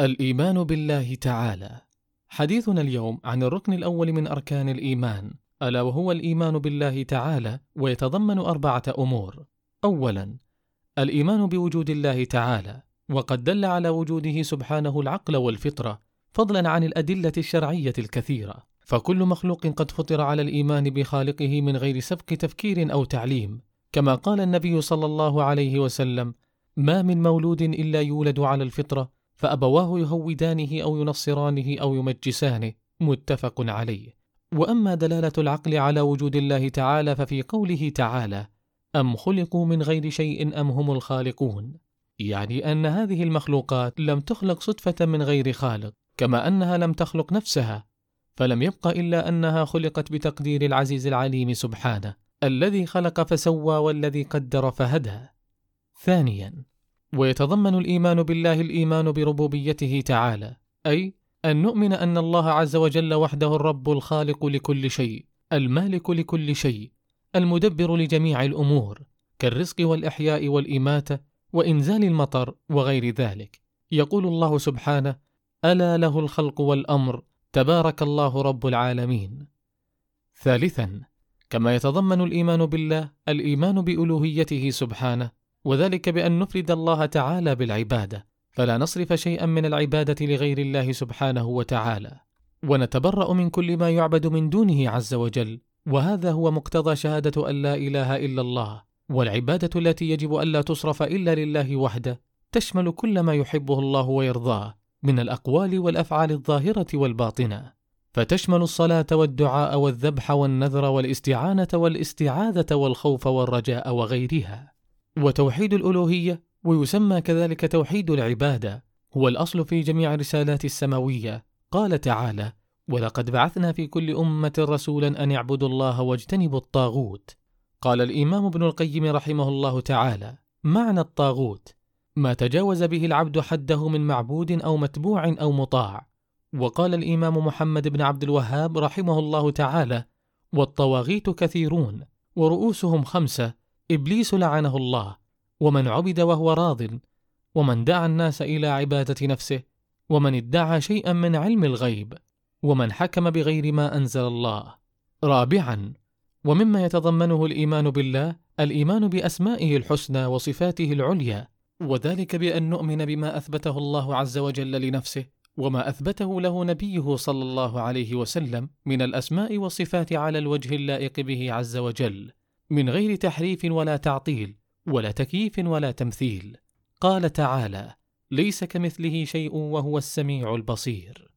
الإيمان بالله تعالى. حديثنا اليوم عن الركن الأول من أركان الإيمان. ألا وهو الإيمان بالله تعالى ويتضمن أربعة أمور. اولا الإيمان بوجود الله تعالى وقد دل على وجوده سبحانه العقل والفطرة فضلا عن الأدلة الشرعية الكثيرة. فكل مخلوق قد فطر على الإيمان بخالقه من غير سبق تفكير أو تعليم. كما قال النبي صلى الله عليه وسلم ما من مولود إلا يولد على الفطرة فأبواه يهودانه أو ينصرانه أو يمجسانه متفق عليه. وأما دلالة العقل على وجود الله تعالى ففي قوله تعالى أم خلقوا من غير شيء أم هم الخالقون؟ يعني أن هذه المخلوقات لم تخلق صدفة من غير خالق كما أنها لم تخلق نفسها فلم يبق إلا أنها خلقت بتقدير العزيز العليم سبحانه الذي خلق فسوى والذي قدر فهدى. ثانيا ويتضمن الإيمان بالله الإيمان بربوبيته تعالى أي أن نؤمن أن الله عز وجل وحده الرب الخالق لكل شيء المالك لكل شيء المدبر لجميع الأمور كالرزق والإحياء والإماتة وإنزال المطر وغير ذلك. يقول الله سبحانه ألا له الخلق والأمر تبارك الله رب العالمين. ثالثا كما يتضمن الإيمان بالله الإيمان بألوهيته سبحانه وذلك بأن نفرد الله تعالى بالعبادة فلا نصرف شيئا من العبادة لغير الله سبحانه وتعالى. ونتبرأ من كل ما يعبد من دونه عز وجل وهذا هو مقتضى شهادة أن لا إله إلا الله. والعبادة التي يجب الا تصرف إلا لله وحده تشمل كل ما يحبه الله ويرضاه من الأقوال والأفعال الظاهرة والباطنة. فتشمل الصلاة والدعاء والذبح والنذر والاستعانة والاستعاذة والخوف والرجاء وغيرها. وتوحيد الألوهية ويسمى كذلك توحيد العبادة هو الأصل في جميع الرسالات السماوية. قال تعالى ولقد بعثنا في كل أمة رسولا أن اعبدوا الله واجتنبوا الطاغوت قال الإمام ابن القيم رحمه الله تعالى معنى الطاغوت؟ ما تجاوز به العبد حده من معبود أو متبوع أو مطاع وقال الإمام محمد بن عبد الوهاب رحمه الله تعالى والطواغيت كثيرون ورؤوسهم خمسة إبليس لعنه الله ومن عبد وهو راض ومن دعا الناس إلى عبادة نفسه ومن ادعى شيئا من علم الغيب ومن حكم بغير ما أنزل الله. رابعا ومما يتضمنه الإيمان بالله الإيمان بأسمائه الحسنى وصفاته العليا وذلك بأن نؤمن بما أثبته الله عز وجل لنفسه وما أثبته له نبيه صلى الله عليه وسلم من الأسماء والصفات على الوجه اللائق به عز وجل. من غير تحريف ولا تعطيل ولا تكييف ولا تمثيل. قال تعالى ليس كمثله شيء وهو السميع البصير.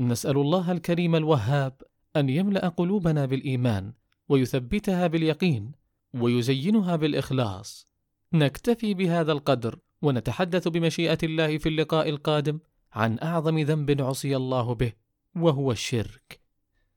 نسأل الله الكريم الوهاب أن يملأ قلوبنا بالإيمان ويثبتها باليقين ويزينها بالإخلاص. نكتفي بهذا القدر ونتحدث بمشيئة الله في اللقاء القادم عن أعظم ذنب عصي الله به وهو الشرك.